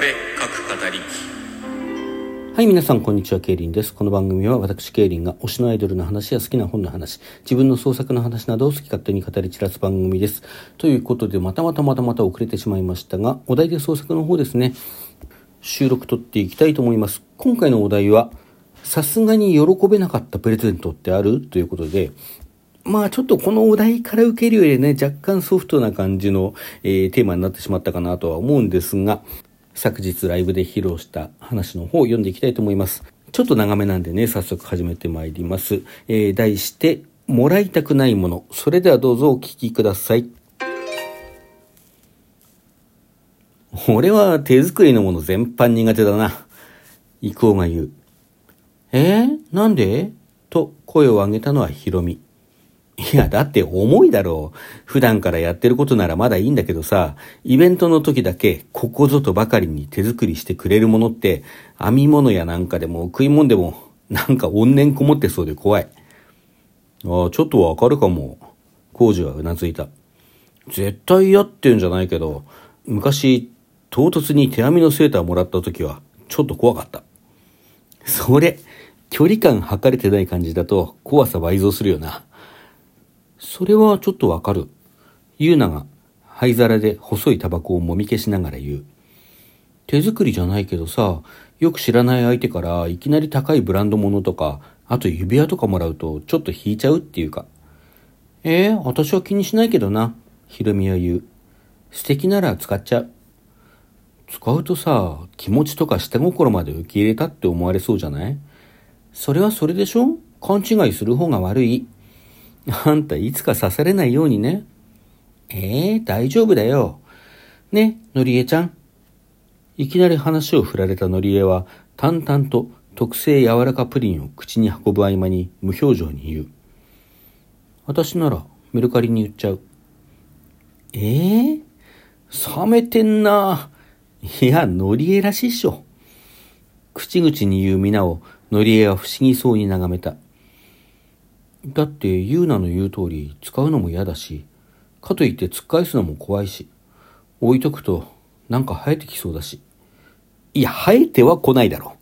俺各語りはい、皆さん、こんにちは、ケイリンです。この番組は、私、ケイリンが推しのアイドルの話や好きな本の話、自分の創作の話などを好き勝手に語り散らす番組です。ということで、またまたまたまた遅れてしまいましたが、お題で創作の方ですね、収録取っていきたいと思います。今回のお題は、さすがに喜べなかったプレゼントってある？ということで、まあちょっとこのお題から受けるよりね、若干ソフトな感じの、えーテーマになってしまったかなとは思うんですが、昨日ライブで披露した話の方を読んでいきたいと思います。ちょっと長めなんでね、早速始めてまいります。えー題して、もらいたくないもの。それではどうぞお聞きください。俺は手作りのもの全般苦手だな。イクオが言う。えー、なんでと声を上げたのはヒロミ。いや、だって重いだろう。普段からやってることならまだいいんだけどさ、イベントの時だけここぞとばかりに手作りしてくれるものって、編み物やなんかでも食い物でも、なんか怨念こもってそうで怖い。ああ、ちょっとわかるかも。工事はうなずいた。絶対嫌ってんじゃないけど、昔、唐突に手編みのセーターもらった時は、ちょっと怖かった。それ、距離感測れてない感じだと怖さ倍増するよな。それはちょっとわかる。ゆうなが灰皿で細いタバコをもみ消しながら言う。手作りじゃないけどさ、よく知らない相手からいきなり高いブランド物とか、あと指輪とかもらうとちょっと引いちゃうっていうか。ええ私は気にしないけどな。ひろみは言う。素敵なら使っちゃう。使うとさ、気持ちとか下心まで受け入れたって思われそうじゃない？それはそれでしょ？勘違いする方が悪い。あんたいつか刺されないようにね。ええ大丈夫だよ。ね、のりえちゃん。いきなり話を振られたのりえは、淡々と特製柔らかプリンを口に運ぶ合間に無表情に言う。私ならメルカリに売っちゃう。ええ冷めてんな。いや、のりえらしいっしょ。口々に言う皆を、のりえは不思議そうに眺めた。だって、ユーナの言う通り、使うのも嫌だし、かといって突っ返すのも怖いし、置いとくと、なんか生えてきそうだし。いや、生えては来ないだろ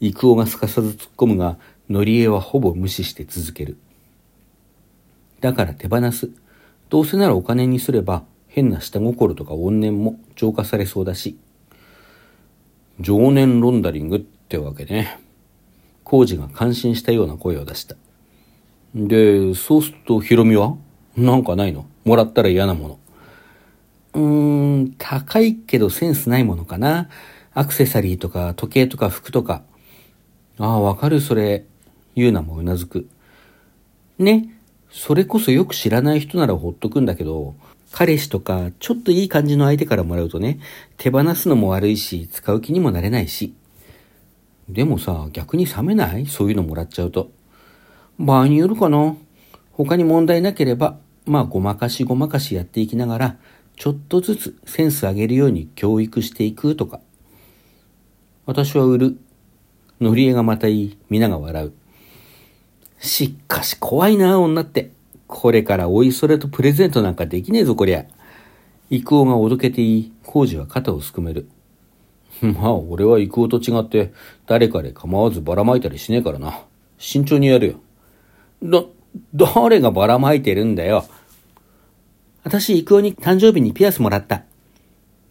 う。イクオがすかさず突っ込むが、のりえはほぼ無視して続ける。だから手放す。どうせならお金にすれば、変な下心とか怨念も浄化されそうだし。情念ロンダリングってわけね。工事が感心したような声を出した。で、そうするとヒロミは？なんかないの？もらったら嫌なもの。うーん、高いけどセンスないものかな？アクセサリーとか時計とか服とか。ああ、わかるそれ。ユーナもうなずく。ね？それこそよく知らない人ならほっとくんだけど、彼氏とかちょっといい感じの相手からもらうとね、手放すのも悪いし、使う気にもなれないし。でもさ、逆に冷めない？そういうのもらっちゃうと。場合によるかな。他に問題なければ、まあごまかしごまかしやっていきながら、ちょっとずつセンス上げるように教育していくとか。私は売る。のりえがまた言い、皆が笑う。しっかし怖いな、女って。これからおいそれとプレゼントなんかできねえぞ、こりゃ。イクオがおどけていい、工事は肩をすくめる。まあ、俺はイクオと違って、誰かで構わずばらまいたりしねえからな。慎重にやるよ。だ、誰がばらまいてるんだよ。私、イクオに誕生日にピアスもらった。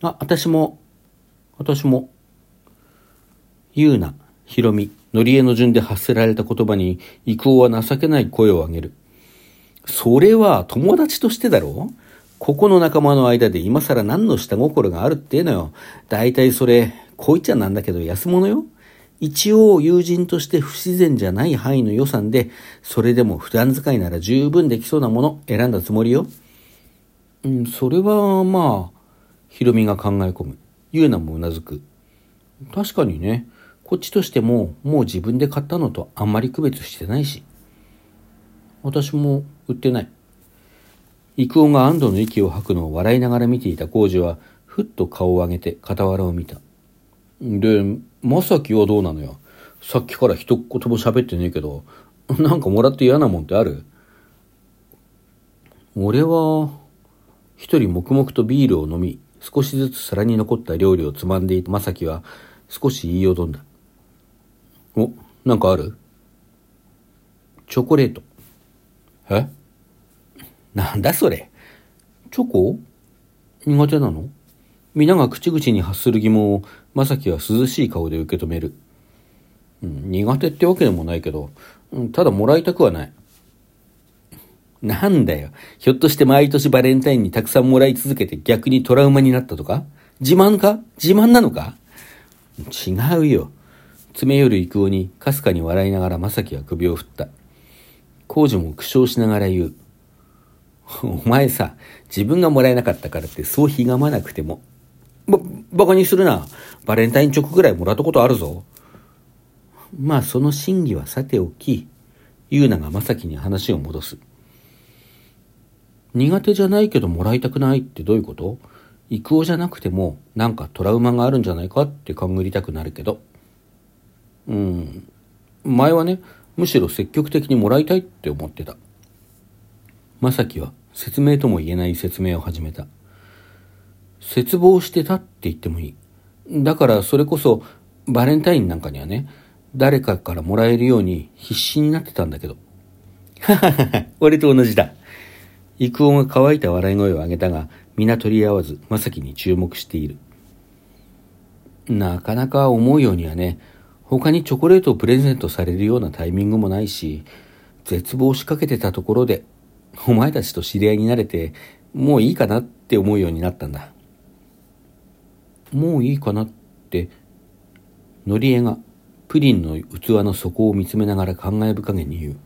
あ、私も、私も。ユーナ、ヒロミ、ノリエの順で発せられた言葉に、イクオは情けない声を上げる。それは友達としてだろここの仲間の間で今更何の下心があるっていうのよ。大体それ、こう言っちゃなんだけど安物よ。一応友人として不自然じゃない範囲の予算で、それでも普段使いなら十分できそうなもの選んだつもりよ。うん、それはまあ、ヒロミが考え込む。ユーナもうなずく。確かにね、こっちとしてももう自分で買ったのとあんまり区別してないし。私も売ってない。幾夫が安堵の息を吐くのを笑いながら見ていた工事は、ふっと顔を上げて傍らを見た。で、まさきはどうなのよ？さっきから一言も喋ってねえけど、なんかもらって嫌なもんってある？俺は、一人黙々とビールを飲み、少しずつ皿に残った料理をつまんでいた正樹は少し言いよどんだ。お、なんかある？チョコレート。え？なんだそれ？チョコ？苦手なの？皆が口々に発する疑問を正樹は涼しい顔で受け止める。うん、苦手ってわけでもないけど、うん、ただもらいたくはない。なんだよ。ひょっとして毎年バレンタインにたくさんもらい続けて逆にトラウマになったとか？自慢か？自慢なのか？違うよ。詰め寄る幾夫にかすかに笑いながら正樹は首を振った。工事も苦笑しながら言う。お前さ、自分がもらえなかったからってそうひがまなくても。ば、バカにするな。バレンタインチョコぐらいもらったことあるぞ。まあその真偽はさておき、ゆうなが正樹に話を戻す。苦手じゃないけどもらいたくないってどういうこと？育夫じゃなくてもなんかトラウマがあるんじゃないかって勘ぐりたくなるけど。うん。前はね、むしろ積極的にもらいたいって思ってた。正樹は説明とも言えない説明を始めた。絶望してたって言ってもいい。だからそれこそバレンタインなんかにはね、誰かからもらえるように必死になってたんだけど。ははは、俺と同じだ。幾夫が乾いた笑い声を上げたが、皆取り合わず、正樹に注目している。なかなか思うようにはね、他にチョコレートをプレゼントされるようなタイミングもないし、絶望しかけてたところで、お前たちと知り合いになれて、もういいかなって思うようになったんだ。もういいかなって、のりえがプリンの器の底を見つめながら考え深げに言う。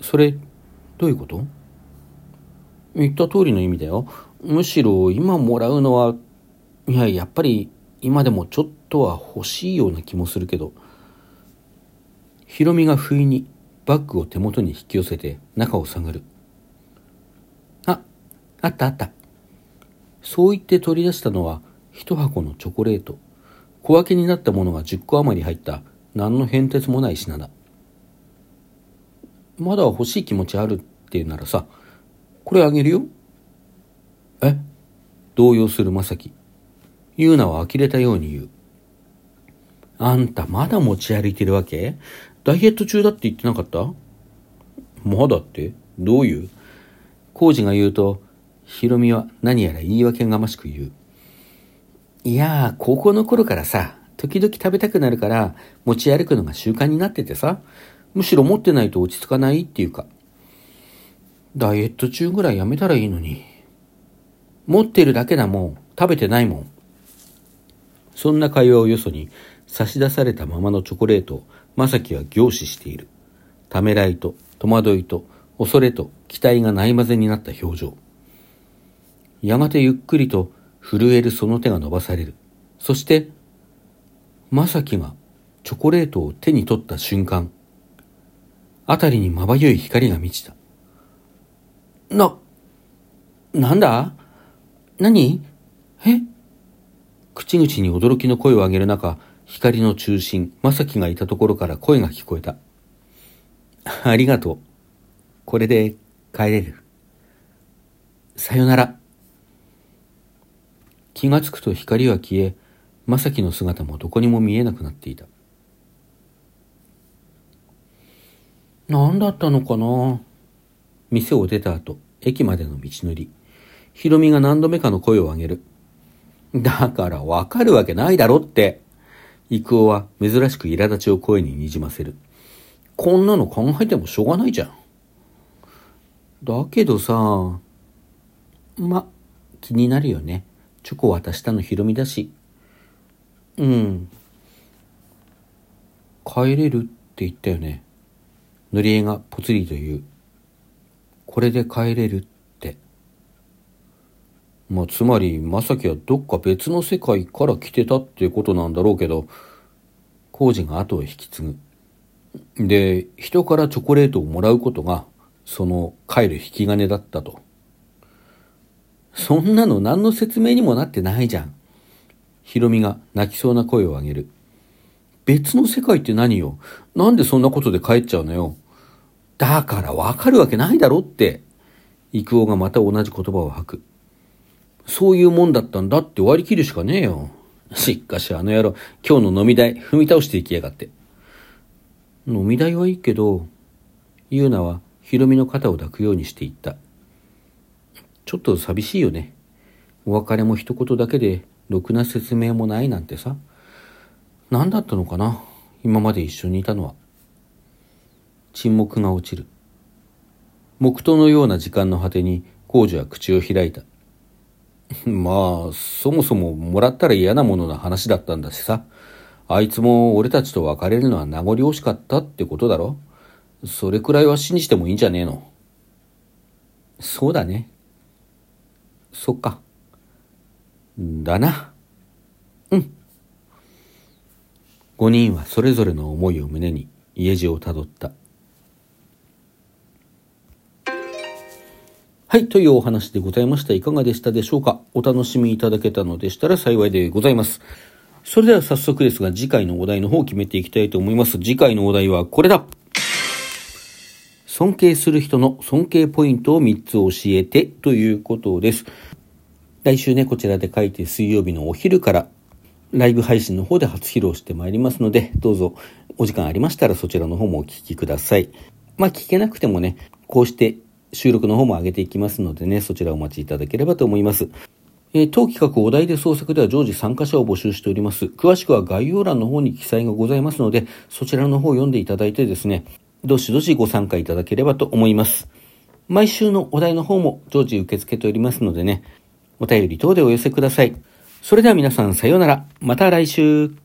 それ、どういうこと？言った通りの意味だよ。むしろ今もらうのは、いや、やっぱり今でもちょっとは欲しいような気もするけど。ヒロミが不意にバッグを手元に引き寄せて中を探る。あ、あったあった。そう言って取り出したのは一箱のチョコレート。小分けになったものが10個余り入った何の変哲もない品だ。まだ欲しい気持ちあるっていうならさ、これあげるよ。え？動揺するまさき。ゆうなは呆れたように言う。あんたまだ持ち歩いてるわけ？ダイエット中だって言ってなかった？まだって？どういう？コウが言うと、ヒロミは何やら言い訳がましく言う。いやー、高校の頃からさ、時々食べたくなるから持ち歩くのが習慣になっててさ、むしろ持ってないと落ち着かないっていうか、ダイエット中ぐらいやめたらいいのに。持ってるだけだもん。食べてないもん。そんな会話をよそに差し出されたままのチョコレートを正樹は凝視している。ためらいと戸惑いと恐れと期待がないまぜになった表情。やがてゆっくりと震えるその手が伸ばされる。そして、正樹がチョコレートを手に取った瞬間、あたりにまばゆい光が満ちた。な、なんだ？何？え？口々に驚きの声を上げる中、光の中心、正樹がいたところから声が聞こえた。ありがとう。これで帰れる。さよなら。気がつくと光は消え、正樹の姿もどこにも見えなくなっていた。何だったのかな？店を出た後、駅までの道のり。ヒロミが何度目かの声を上げる。だからわかるわけないだろって。幾夫は珍しく苛立ちを声ににじませる。こんなの考えてもしょうがないじゃん。だけどさ、ま、気になるよね。チョコ渡したのヒロミだし。うん。帰れるって言ったよね。塗り絵がぽつりと言う。これで帰れるって。まあ、つまり、まさきはどっか別の世界から来てたってことなんだろうけど、工事が後を引き継ぐ。で、人からチョコレートをもらうことが、その帰る引き金だったと。そんなの何の説明にもなってないじゃん。ヒロミが泣きそうな声を上げる。別の世界って何よ？なんでそんなことで帰っちゃうのよ？だからわかるわけないだろって。幾夫がまた同じ言葉を吐く。そういうもんだったんだって割り切るしかねえよ。しっかしあの野郎、今日の飲み代踏み倒していきやがって。飲み代はいいけど、ゆうなはヒロミの肩を抱くようにしていった。ちょっと寂しいよね。お別れも一言だけで、ろくな説明もないなんてさ。何だったのかな今まで一緒にいたのは。沈黙が落ちる。木刀のような時間の果てに、工事は口を開いた。まあ、そもそももらったら嫌なものな話だったんだしさ。あいつも俺たちと別れるのは名残惜しかったってことだろそれくらいは信じてもいいんじゃねえの。そうだね。そっか。だな。うん。五人はそれぞれの思いを胸に家路をたどった。はい、というお話でございました。いかがでしたでしょうか？お楽しみいただけたのでしたら幸いでございます。それでは早速ですが、次回のお題の方を決めていきたいと思います。次回のお題はこれだ尊敬する人の尊敬ポイントを3つ教えてということです。来週ね、こちらで書いて水曜日のお昼からライブ配信の方で初披露してまいりますので、どうぞお時間ありましたらそちらの方もお聞きください。まあ聞けなくてもね、こうして収録の方も上げていきますのでね、そちらお待ちいただければと思います。えー、当企画お題で創作では常時参加者を募集しております。詳しくは概要欄の方に記載がございますので、そちらの方を読んでいただいてですね、どしどしご参加いただければと思います。毎週のお題の方も常時受け付けておりますのでね、お便り等でお寄せください。それでは皆さんさようなら。また来週。